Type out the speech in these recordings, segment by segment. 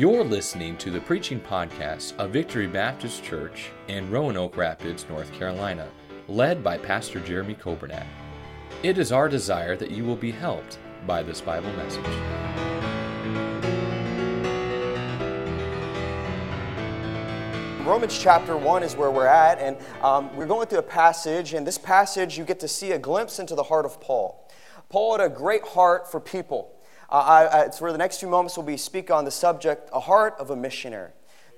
You're listening to the preaching podcast of Victory Baptist Church in Roanoke Rapids, North Carolina, led by Pastor Jeremy Coburnack. It is our desire that you will be helped by this Bible message. Romans chapter 1 is where we're at, and um, we're going through a passage, and this passage you get to see a glimpse into the heart of Paul. Paul had a great heart for people. Uh, I, I, for the next few moments, we'll be speak on the subject, a heart of a missionary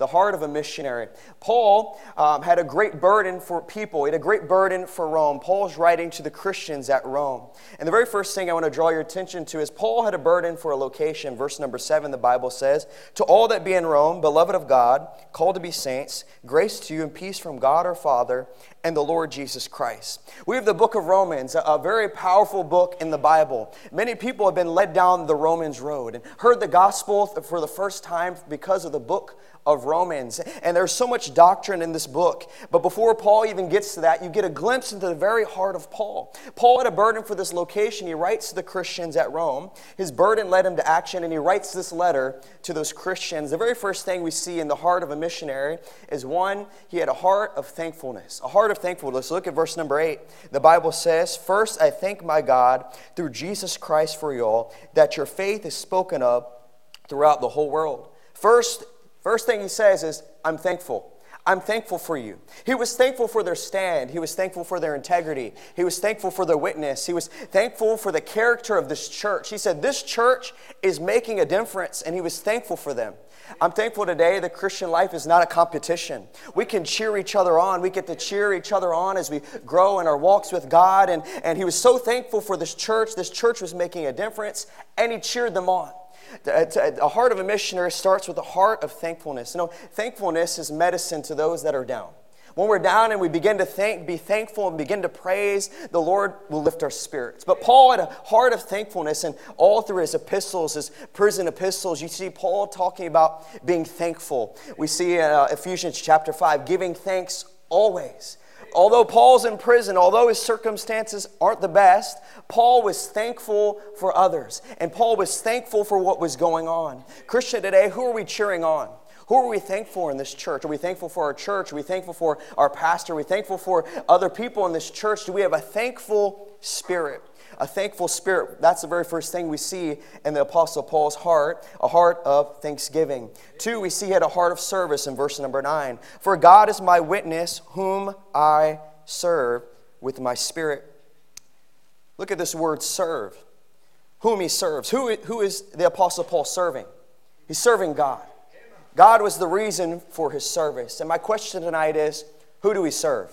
the heart of a missionary. Paul um, had a great burden for people, he had a great burden for Rome. Paul's writing to the Christians at Rome. And the very first thing I want to draw your attention to is Paul had a burden for a location. Verse number seven, the Bible says, To all that be in Rome, beloved of God, called to be saints, grace to you and peace from God our Father and the Lord Jesus Christ. We have the book of Romans, a very powerful book in the Bible. Many people have been led down the Romans road and heard the gospel for the first time because of the book of Romans. And there's so much doctrine in this book. But before Paul even gets to that, you get a glimpse into the very heart of Paul. Paul had a burden for this location. He writes to the Christians at Rome. His burden led him to action, and he writes this letter to those Christians. The very first thing we see in the heart of a missionary is one, he had a heart of thankfulness. A heart of thankfulness. Look at verse number eight. The Bible says, First, I thank my God through Jesus Christ for you all, that your faith is spoken of throughout the whole world. First, First thing he says is, I'm thankful. I'm thankful for you. He was thankful for their stand. He was thankful for their integrity. He was thankful for their witness. He was thankful for the character of this church. He said, This church is making a difference, and he was thankful for them. I'm thankful today the Christian life is not a competition. We can cheer each other on. We get to cheer each other on as we grow in our walks with God. And, and he was so thankful for this church. This church was making a difference, and he cheered them on. A heart of a missionary starts with a heart of thankfulness. You know, thankfulness is medicine to those that are down. When we're down and we begin to thank, be thankful and begin to praise, the Lord will lift our spirits. But Paul had a heart of thankfulness, and all through his epistles, his prison epistles, you see Paul talking about being thankful. We see in uh, Ephesians chapter 5, giving thanks always although Paul's in prison, although his circumstances aren't the best, Paul was thankful for others. And Paul was thankful for what was going on. Christian, today, who are we cheering on? Who are we thankful for in this church? Are we thankful for our church? Are we thankful for our pastor? Are we thankful for other people in this church? Do we have a thankful spirit? A thankful spirit. That's the very first thing we see in the Apostle Paul's heart, a heart of thanksgiving. Two, we see he had a heart of service in verse number nine. For God is my witness, whom I serve with my spirit. Look at this word serve. Whom he serves. Who, who is the Apostle Paul serving? He's serving God. God was the reason for his service. And my question tonight is who do we serve?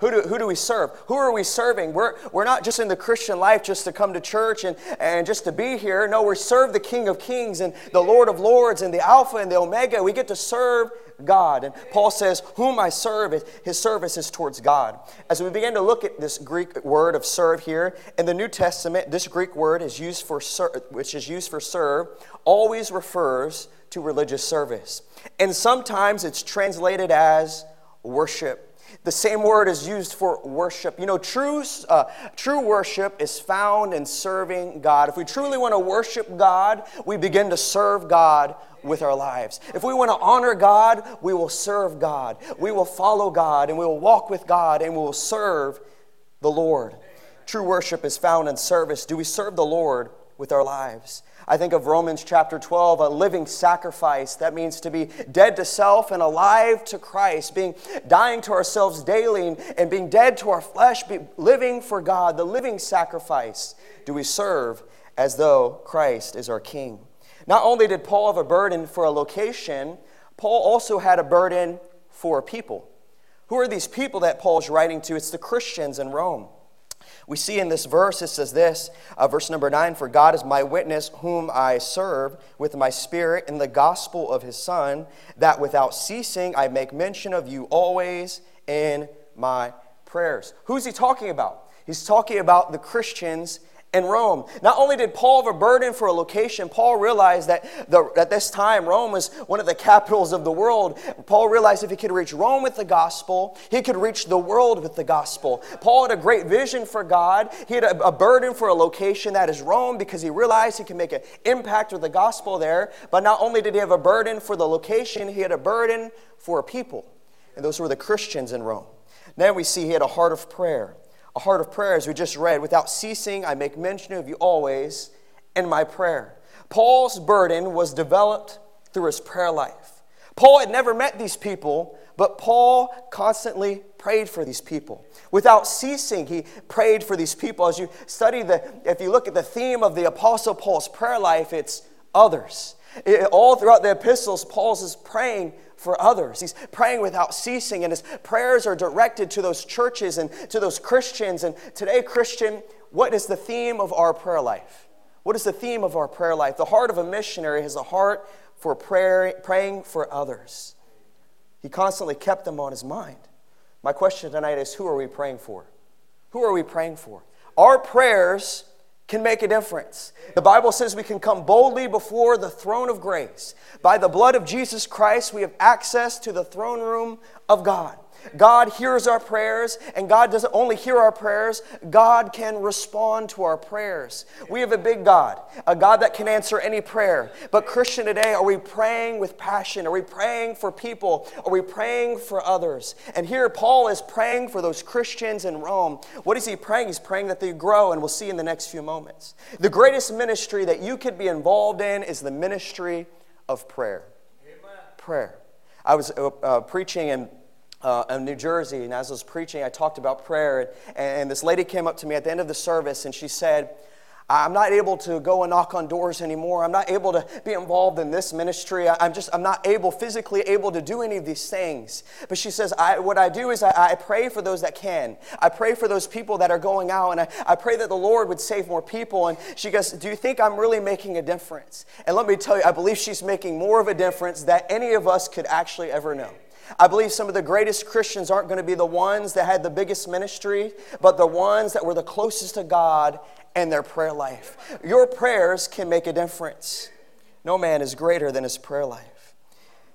Who do, who do we serve? Who are we serving? We're, we're not just in the Christian life just to come to church and, and just to be here. No, we serve the King of Kings and the Lord of Lords and the Alpha and the Omega. We get to serve God. And Paul says, Whom I serve, his service is towards God. As we begin to look at this Greek word of serve here, in the New Testament, this Greek word is used for ser- which is used for serve, always refers to religious service. And sometimes it's translated as worship. The same word is used for worship. You know, true, uh, true worship is found in serving God. If we truly want to worship God, we begin to serve God with our lives. If we want to honor God, we will serve God. We will follow God and we will walk with God and we will serve the Lord. True worship is found in service. Do we serve the Lord with our lives? I think of Romans chapter 12, a living sacrifice. That means to be dead to self and alive to Christ, being dying to ourselves daily and, being dead to our flesh, living for God, the living sacrifice. Do we serve as though Christ is our King? Not only did Paul have a burden for a location, Paul also had a burden for people. Who are these people that Paul's writing to? It's the Christians in Rome. We see in this verse, it says this, uh, verse number nine For God is my witness, whom I serve with my spirit in the gospel of his Son, that without ceasing I make mention of you always in my prayers. Who's he talking about? He's talking about the Christians in Rome. Not only did Paul have a burden for a location, Paul realized that the, at this time Rome was one of the capitals of the world. Paul realized if he could reach Rome with the gospel, he could reach the world with the gospel. Paul had a great vision for God. He had a, a burden for a location that is Rome because he realized he can make an impact with the gospel there. But not only did he have a burden for the location, he had a burden for a people. And those were the Christians in Rome. Then we see he had a heart of prayer. A heart of prayer, as we just read, without ceasing, I make mention of you always in my prayer. Paul's burden was developed through his prayer life. Paul had never met these people, but Paul constantly prayed for these people. Without ceasing, he prayed for these people. As you study the, if you look at the theme of the Apostle Paul's prayer life, it's others. It, all throughout the epistles, Paul's is praying for others. He's praying without ceasing, and his prayers are directed to those churches and to those Christians. And today, Christian, what is the theme of our prayer life? What is the theme of our prayer life? The heart of a missionary has a heart for prayer, praying for others. He constantly kept them on his mind. My question tonight is who are we praying for? Who are we praying for? Our prayers can make a difference. The Bible says we can come boldly before the throne of grace. By the blood of Jesus Christ, we have access to the throne room of God. God hears our prayers, and God doesn't only hear our prayers, God can respond to our prayers. We have a big God, a God that can answer any prayer. But, Christian, today, are we praying with passion? Are we praying for people? Are we praying for others? And here, Paul is praying for those Christians in Rome. What is he praying? He's praying that they grow, and we'll see in the next few moments. The greatest ministry that you could be involved in is the ministry of prayer. Amen. Prayer. I was uh, uh, preaching in uh, in New Jersey, and as I was preaching, I talked about prayer. And, and this lady came up to me at the end of the service and she said, I'm not able to go and knock on doors anymore. I'm not able to be involved in this ministry. I, am just, I'm not able, physically able to do any of these things. But she says, I, what I do is I, I, pray for those that can. I pray for those people that are going out, and I, I pray that the Lord would save more people. And she goes, Do you think I'm really making a difference? And let me tell you, I believe she's making more of a difference than any of us could actually ever know. I believe some of the greatest Christians aren't going to be the ones that had the biggest ministry, but the ones that were the closest to God and their prayer life. Your prayers can make a difference. No man is greater than his prayer life.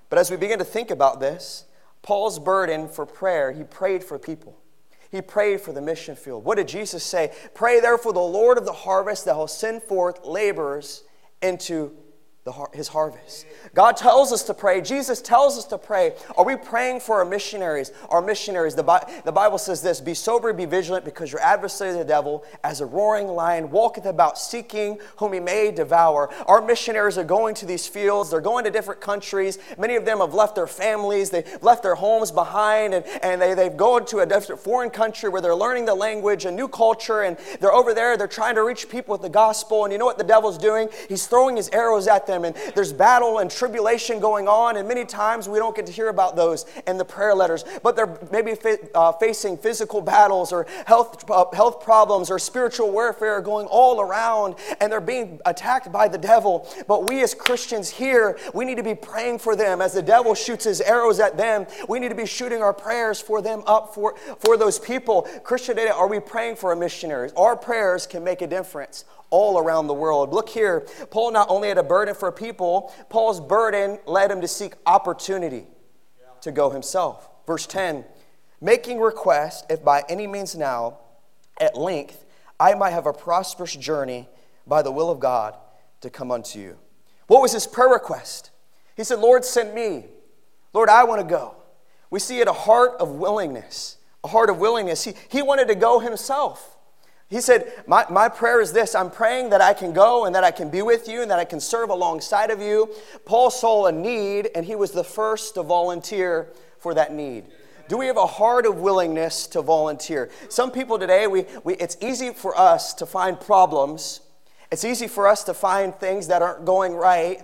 But as we begin to think about this, Paul's burden for prayer, he prayed for people. He prayed for the mission field. What did Jesus say? Pray therefore the Lord of the harvest that he'll send forth laborers into the, his harvest. God tells us to pray. Jesus tells us to pray. Are we praying for our missionaries? Our missionaries, the, Bi- the Bible says this Be sober, be vigilant, because your adversary, the devil, as a roaring lion, walketh about seeking whom he may devour. Our missionaries are going to these fields. They're going to different countries. Many of them have left their families, they've left their homes behind, and, and they, they've gone to a different foreign country where they're learning the language, a new culture, and they're over there. They're trying to reach people with the gospel. And you know what the devil's doing? He's throwing his arrows at them them, and there's battle and tribulation going on, and many times we don't get to hear about those in the prayer letters. But they're maybe uh, facing physical battles or health, uh, health problems or spiritual warfare going all around, and they're being attacked by the devil. But we as Christians here, we need to be praying for them as the devil shoots his arrows at them. We need to be shooting our prayers for them up for, for those people. Christian, are we praying for our missionaries? Our prayers can make a difference all around the world. Look here, Paul not only had a burden for people, Paul's burden led him to seek opportunity to go himself. Verse 10 making request, if by any means now, at length, I might have a prosperous journey by the will of God to come unto you. What was his prayer request? He said, Lord, send me. Lord, I want to go. We see it a heart of willingness, a heart of willingness. He, he wanted to go himself. He said, my, my prayer is this I'm praying that I can go and that I can be with you and that I can serve alongside of you. Paul saw a need, and he was the first to volunteer for that need. Do we have a heart of willingness to volunteer? Some people today, we, we, it's easy for us to find problems. It's easy for us to find things that aren't going right.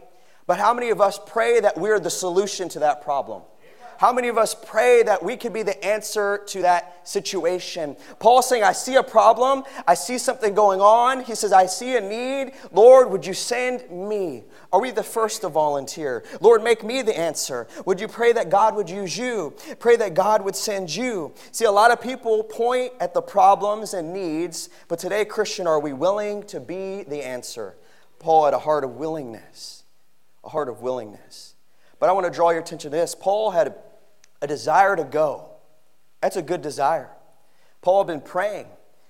But how many of us pray that we're the solution to that problem? How many of us pray that we could be the answer to that situation? Paul's saying, I see a problem. I see something going on. He says, I see a need. Lord, would you send me? Are we the first to volunteer? Lord, make me the answer. Would you pray that God would use you? Pray that God would send you. See, a lot of people point at the problems and needs, but today, Christian, are we willing to be the answer? Paul had a heart of willingness, a heart of willingness. But I want to draw your attention to this. Paul had a, desire to go. That's a good desire. Paul had been praying,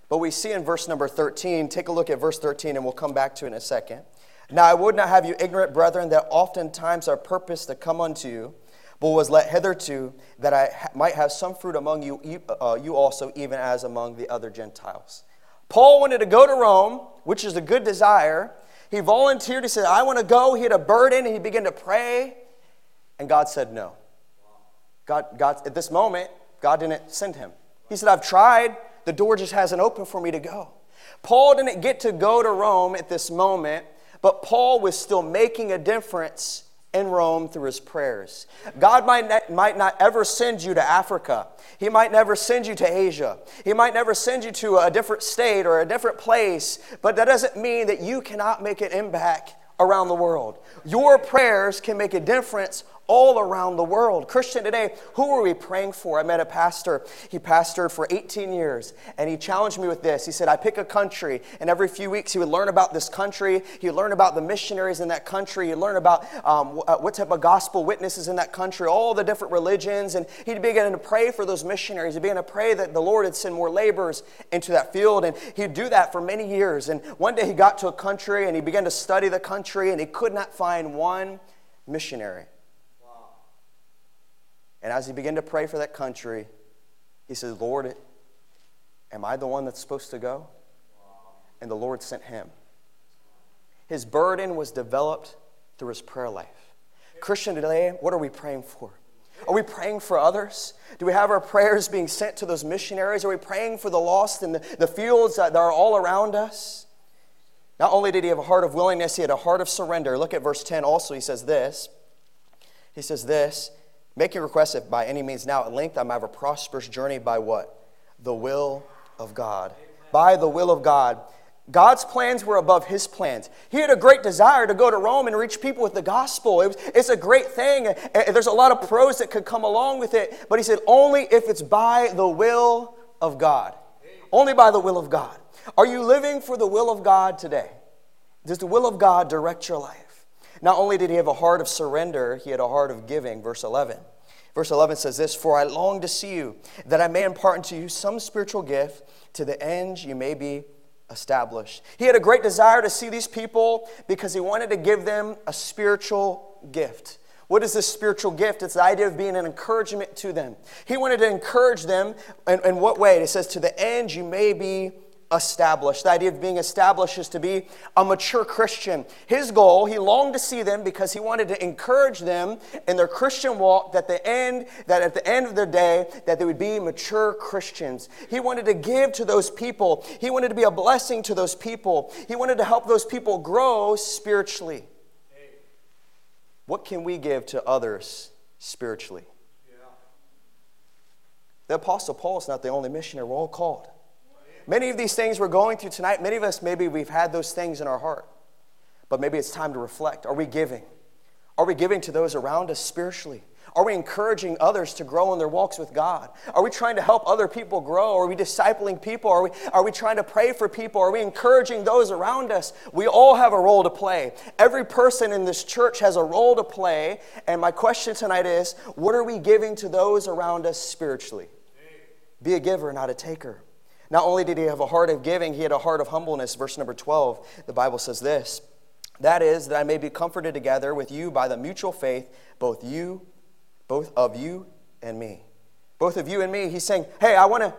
but we see in verse number 13, take a look at verse 13 and we'll come back to it in a second. Now I would not have you ignorant, brethren, that oftentimes our purpose to come unto you, but was let hitherto that I might have some fruit among you, uh, you also, even as among the other Gentiles. Paul wanted to go to Rome, which is a good desire. He volunteered. He said, I want to go. He had a burden, and he began to pray. And God said no. God, God, at this moment, God didn't send him. He said, I've tried. The door just hasn't opened for me to go. Paul didn't get to go to Rome at this moment, but Paul was still making a difference in Rome through his prayers. God might might not ever send you to Africa. He might never send you to Asia. He might never send you to a different state or a different place, but that doesn't mean that you cannot make an impact around the world. Your prayers can make a difference all around the world. Christian, today, who are we praying for? I met a pastor. He pastored for 18 years, and he challenged me with this. He said, I pick a country, and every few weeks he would learn about this country. He would learn about the missionaries in that country. He'd learn about um, uh, what type of gospel witnesses in that country, all the different religions, and he'd begin to pray for those missionaries. He'd begin to pray that the Lord would send more laborers into that field, and he'd do that for many years. And one day he got to a country, and he began to study the country, and he could not find one missionary. And as he began to pray for that country, he said, Lord, am I the one that's supposed to go? And the Lord sent him. His burden was developed through his prayer life. Christian, today, what are we praying for? Are we praying for others? Do we have our prayers being sent to those missionaries? Are we praying for the lost in the, the fields that are all around us? Not only did he have a heart of willingness, he had a heart of surrender. Look at verse 10 also. He says this. He says this Make your request if by any means now at length I might have a prosperous journey by what? The will of God. By the will of God. God's plans were above his plans. He had a great desire to go to Rome and reach people with the gospel. It was, it's a great thing. Eh, eh, there's a lot of pros that could come along with it, but he said, only if it's by the will of God. Only by the will of God. Are you living for the will of God today? Does the will of God direct your life? Not only did he have a heart of surrender, he had a heart of giving. Verse 11. Verse 11 says this For I long to see you, that I may impart unto you some spiritual gift, to the end you may be established. He had a great desire to see these people because he wanted to give them a spiritual gift. What is this spiritual gift? It's the idea of being an encouragement to them. He wanted to encourage them. In, in what way? It says, To the end you may be established. The idea of being established is to be a mature Christian. His goal, he longed to see them because he wanted to encourage them in their Christian walk that the end that at the end of their day that they would be mature Christians. He wanted to give to those people. He wanted to be a blessing to those people. He wanted to help those people grow spiritually. What can we give to others spiritually? The apostle Paul is not the only missionary. We're all called. Many of these things we're going through tonight, many of us, maybe we've had those things in our heart. But maybe it's time to reflect. Are we giving? Are we giving to those around us spiritually? Are we encouraging others to grow in their walks with God? Are we trying to help other people grow? Are we discipling people? Are we, are we trying to pray for people? Are we encouraging those around us? We all have a role to play. Every person in this church has a role to play. And my question tonight is what are we giving to those around us spiritually? Be a giver, not a taker. Not only did he have a heart of giving, he had a heart of humbleness. Verse number 12, the Bible says this That is, that I may be comforted together with you by the mutual faith, both you, both of you and me. Both of you and me. He's saying, Hey, I want to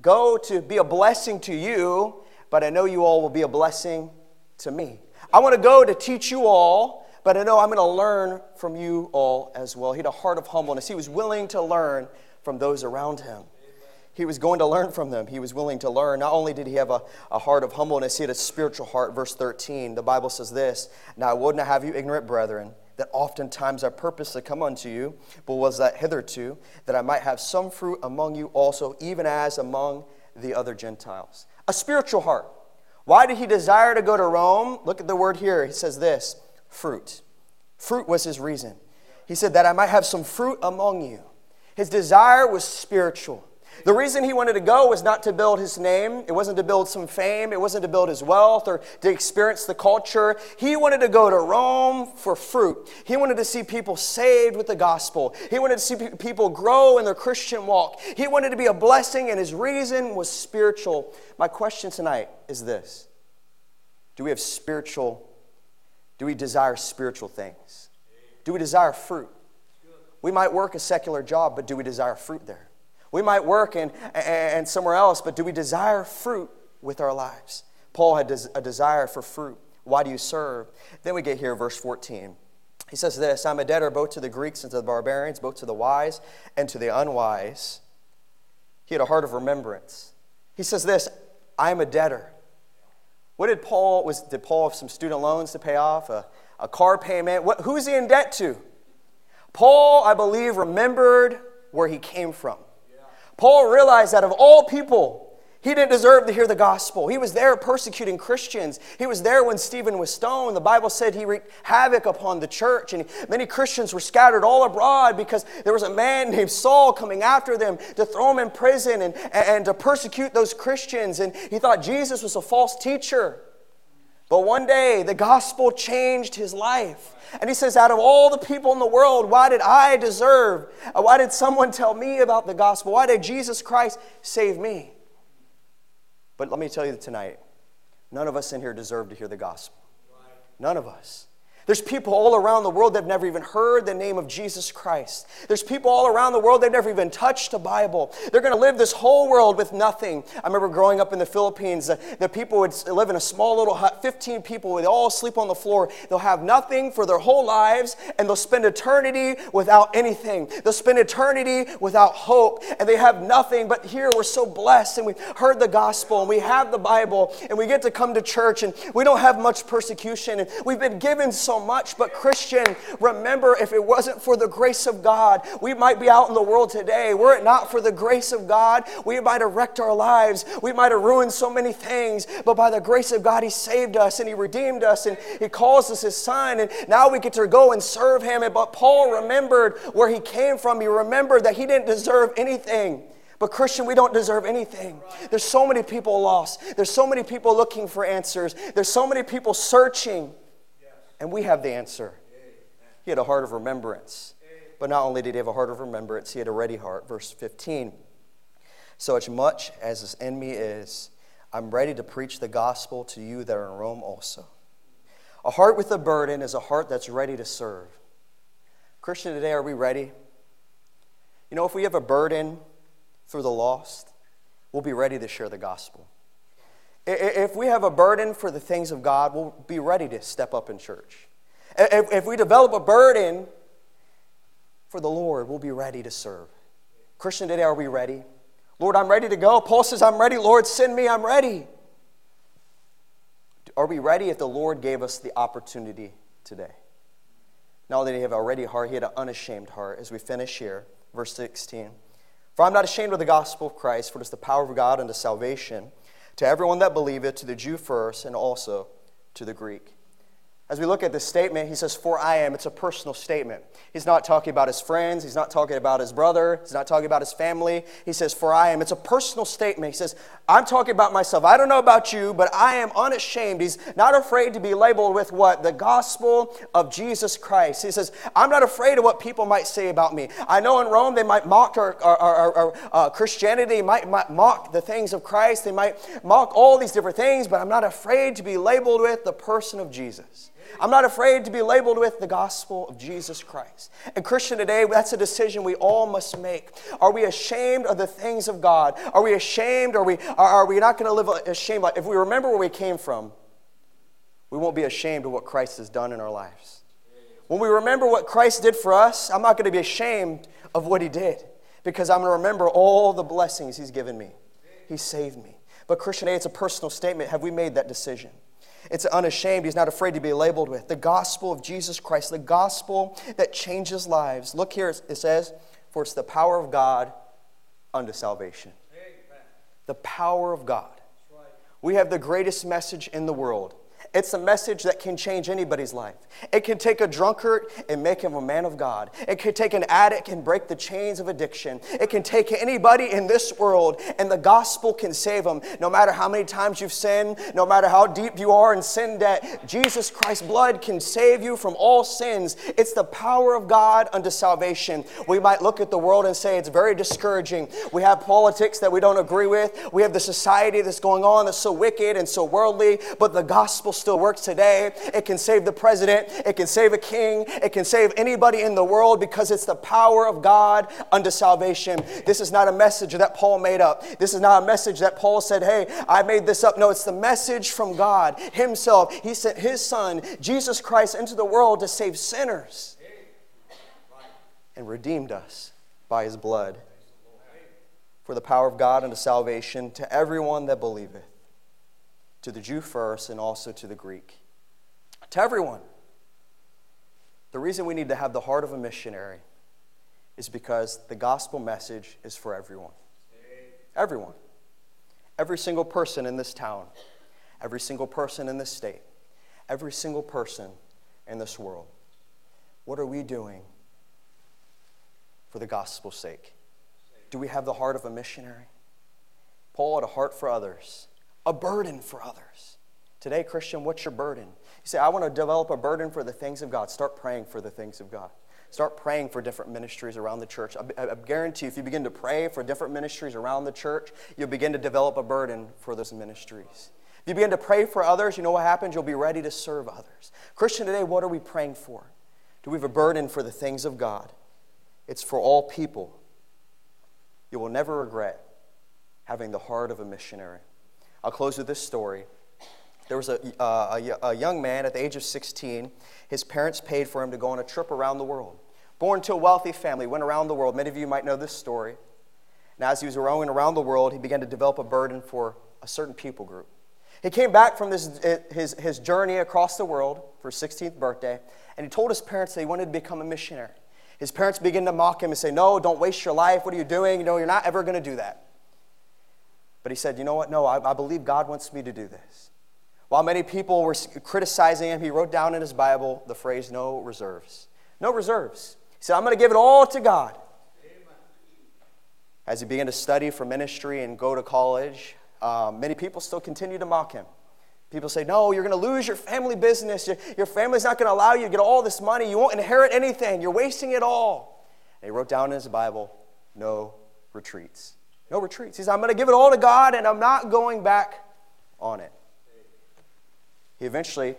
go to be a blessing to you, but I know you all will be a blessing to me. I want to go to teach you all, but I know I'm going to learn from you all as well. He had a heart of humbleness. He was willing to learn from those around him. He was going to learn from them. He was willing to learn. Not only did he have a, a heart of humbleness, he had a spiritual heart. Verse 13, the Bible says this Now I would not have you ignorant, brethren, that oftentimes I purpose to come unto you, but was that hitherto, that I might have some fruit among you also, even as among the other Gentiles. A spiritual heart. Why did he desire to go to Rome? Look at the word here. He says this fruit. Fruit was his reason. He said, That I might have some fruit among you. His desire was spiritual. The reason he wanted to go was not to build his name, it wasn't to build some fame, it wasn't to build his wealth or to experience the culture. He wanted to go to Rome for fruit. He wanted to see people saved with the gospel. He wanted to see people grow in their Christian walk. He wanted to be a blessing, and his reason was spiritual. My question tonight is this Do we have spiritual, do we desire spiritual things? Do we desire fruit? We might work a secular job, but do we desire fruit there? We might work in, and somewhere else, but do we desire fruit with our lives? Paul had a desire for fruit. Why do you serve? Then we get here, verse 14. He says this I'm a debtor both to the Greeks and to the barbarians, both to the wise and to the unwise. He had a heart of remembrance. He says this I am a debtor. What did Paul, was, did Paul have some student loans to pay off? A, a car payment? What, who's he in debt to? Paul, I believe, remembered where he came from. Paul realized that of all people, he didn't deserve to hear the gospel. He was there persecuting Christians. He was there when Stephen was stoned. The Bible said he wreaked havoc upon the church, and many Christians were scattered all abroad because there was a man named Saul coming after them to throw them in prison and, and to persecute those Christians. And he thought Jesus was a false teacher. But one day, the gospel changed his life. And he says, Out of all the people in the world, why did I deserve? Uh, why did someone tell me about the gospel? Why did Jesus Christ save me? But let me tell you tonight none of us in here deserve to hear the gospel. None of us. There's people all around the world that have never even heard the name of Jesus Christ. There's people all around the world that have never even touched a Bible. They're going to live this whole world with nothing. I remember growing up in the Philippines, the, the people would live in a small little hut, 15 people would all sleep on the floor. They'll have nothing for their whole lives, and they'll spend eternity without anything. They'll spend eternity without hope, and they have nothing. But here we're so blessed, and we've heard the gospel, and we have the Bible, and we get to come to church, and we don't have much persecution, and we've been given so so much. But, Christian, remember, if it wasn't for the grace of God, we might be out in the world today. Were it not for the grace of God, we might have wrecked our lives. We might have ruined so many things. But by the grace of God, He saved us and He redeemed us and He calls us His Son. And now we get to go and serve Him. But Paul remembered where he came from. He remembered that he didn't deserve anything. But, Christian, we don't deserve anything. There's so many people lost. There's so many people looking for answers. There's so many people searching. And we have the answer. He had a heart of remembrance. But not only did he have a heart of remembrance, he had a ready heart. Verse 15. So as much as this in me is, I'm ready to preach the gospel to you that are in Rome also. A heart with a burden is a heart that's ready to serve. Christian, today, are we ready? You know, if we have a burden for the lost, we'll be ready to share the gospel. If we have a burden for the things of God, we'll be ready to step up in church. If we develop a burden for the Lord, we'll be ready to serve. Christian, today, are we ready? Lord, I'm ready to go. Paul says, I'm ready. Lord, send me. I'm ready. Are we ready if the Lord gave us the opportunity today? Now that he have a ready heart, he had an unashamed heart. As we finish here, verse 16. For I'm not ashamed of the gospel of Christ, for it is the power of God unto salvation to everyone that believeth, to the Jew first, and also to the Greek. As we look at this statement, he says, For I am. It's a personal statement. He's not talking about his friends. He's not talking about his brother. He's not talking about his family. He says, For I am. It's a personal statement. He says, I'm talking about myself. I don't know about you, but I am unashamed. He's not afraid to be labeled with what? The gospel of Jesus Christ. He says, I'm not afraid of what people might say about me. I know in Rome they might mock our, our, our, our uh, Christianity, might, might mock the things of Christ, they might mock all these different things, but I'm not afraid to be labeled with the person of Jesus. I'm not afraid to be labeled with the gospel of Jesus Christ. And Christian, today, that's a decision we all must make. Are we ashamed of the things of God? Are we ashamed? Are we, are are we not going to live ashamed? If we remember where we came from, we won't be ashamed of what Christ has done in our lives. When we remember what Christ did for us, I'm not going to be ashamed of what he did because I'm going to remember all the blessings he's given me. He saved me. But Christian, it's a personal statement. Have we made that decision? It's unashamed. He's not afraid to be labeled with. The gospel of Jesus Christ, the gospel that changes lives. Look here, it says, For it's the power of God unto salvation. Amen. The power of God. Right. We have the greatest message in the world. It's a message that can change anybody's life. It can take a drunkard and make him a man of God. It can take an addict and break the chains of addiction. It can take anybody in this world and the gospel can save them. No matter how many times you've sinned, no matter how deep you are in sin debt, Jesus Christ's blood can save you from all sins. It's the power of God unto salvation. We might look at the world and say it's very discouraging. We have politics that we don't agree with. We have the society that's going on that's so wicked and so worldly, but the gospel still works today. It can save the president, it can save a king, it can save anybody in the world because it's the power of God unto salvation. This is not a message that Paul made up. This is not a message that Paul said, hey, I made this up. No, it's the message from God Himself. He sent His Son, Jesus Christ, into the world to save sinners and redeemed us by His blood for the power of God unto salvation to everyone that believeth to the Jew first and also to the Greek. To everyone. The reason we need to have the heart of a missionary is because the gospel message is for everyone. Everyone. Every single person in this town, every single person in this state, every single person in this world. What are we doing for the gospel's sake? Do we have the heart of a missionary? Paul had a heart for others a burden for others. Today, Christian, what's your burden? You say, I want to develop a burden for the things of God. Start praying for the things of God. Start praying for different ministries around the church. I, I, guarantee you, if you begin to pray for different ministries around the church, you'll begin to develop a burden for those ministries. If you begin to pray for others, you know what happens? You'll be ready to serve others. Christian, today, what are we praying for? Do we have a burden for the things of God? It's for all people. You will never regret having the heart of a missionary. I'll close with this story. There was a, a, a, young man at the age of 16. His parents paid for him to go on a trip around the world. Born to a wealthy family, went around the world. Many of you might know this story. And as he was roaming around the world, he began to develop a burden for a certain people group. He came back from this, eh, his, his journey across the world for his 16th birthday, and he told his parents that he wanted to become a missionary. His parents began to mock him and say, No, don't waste your life. What are you doing? You know, you're not ever going to do that. But he said, You know what? No, I, I believe God wants me to do this. While many people were criticizing him, he wrote down in his Bible the phrase, No reserves. No reserves. He said, I'm going to give it all to God. As he began to study for ministry and go to college, um, many people still continue to mock him. People say, No, you're going to lose your family business. Your, your family's not going to allow you to get all this money. You won't inherit anything. You're wasting it all. And he wrote down in his Bible, No retreats. No retreats. He says, I'm going to give it all to God and I'm not going back on it. He eventually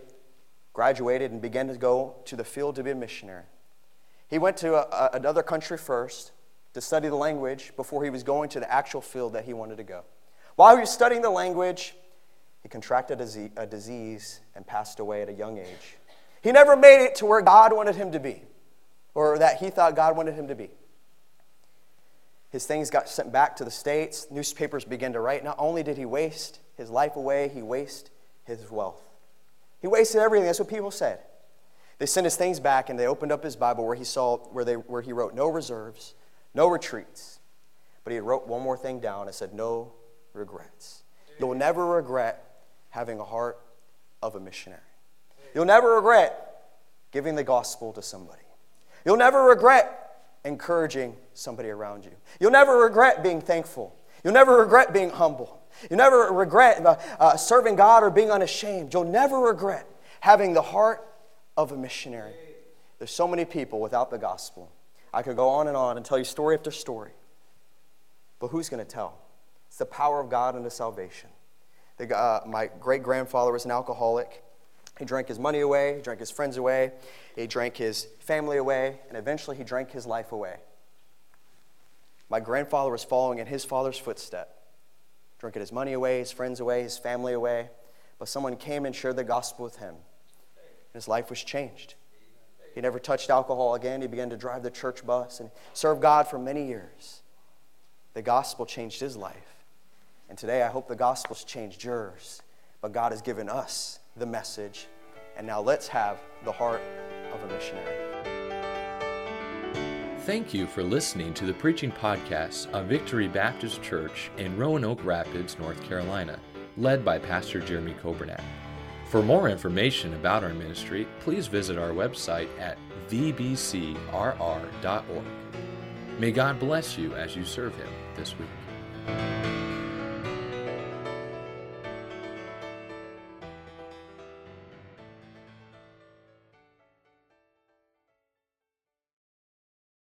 graduated and began to go to the field to be a missionary. He went to a, a, another country first to study the language before he was going to the actual field that he wanted to go. While he was studying the language, he contracted a, a disease and passed away at a young age. He never made it to where God wanted him to be, or that he thought God wanted him to be. His things got sent back to the States. Newspapers began to write. Not only did he waste his life away, he wasted his wealth. He wasted everything. That's what people said. They sent his things back and they opened up his Bible where he saw where, they, where he wrote no reserves, no retreats. But he wrote one more thing down and said, no regrets. You'll never regret having a heart of a missionary. You'll never regret giving the gospel to somebody. You'll never regret encouraging somebody around you. You'll never regret being thankful. You'll never regret being humble. You'll never regret uh, uh, serving God or being unashamed. You'll never regret having the heart of a missionary. There's so many people without the gospel. I could go on and on and tell you story after story. But who's going to tell? It's the power of God unto salvation. The, uh, my great grandfather was an alcoholic. He drank his money away, he drank his friends away, he drank his family away, and eventually he drank his life away. My grandfather was following in his father's footstep, drinking his money away, his friends away, his family away. But someone came and shared the gospel with him. And his life was changed. He never touched alcohol again. He began to drive the church bus and serve God for many years. The gospel changed his life. And today I hope the gospel's changed yours. But God has given us the message. And now let's have the heart of a missionary. Thank you for listening to the preaching podcast of Victory Baptist Church in Roanoke Rapids, North Carolina, led by Pastor Jeremy Coburnett. For more information about our ministry, please visit our website at vbcrr.org. May God bless you as you serve Him this week.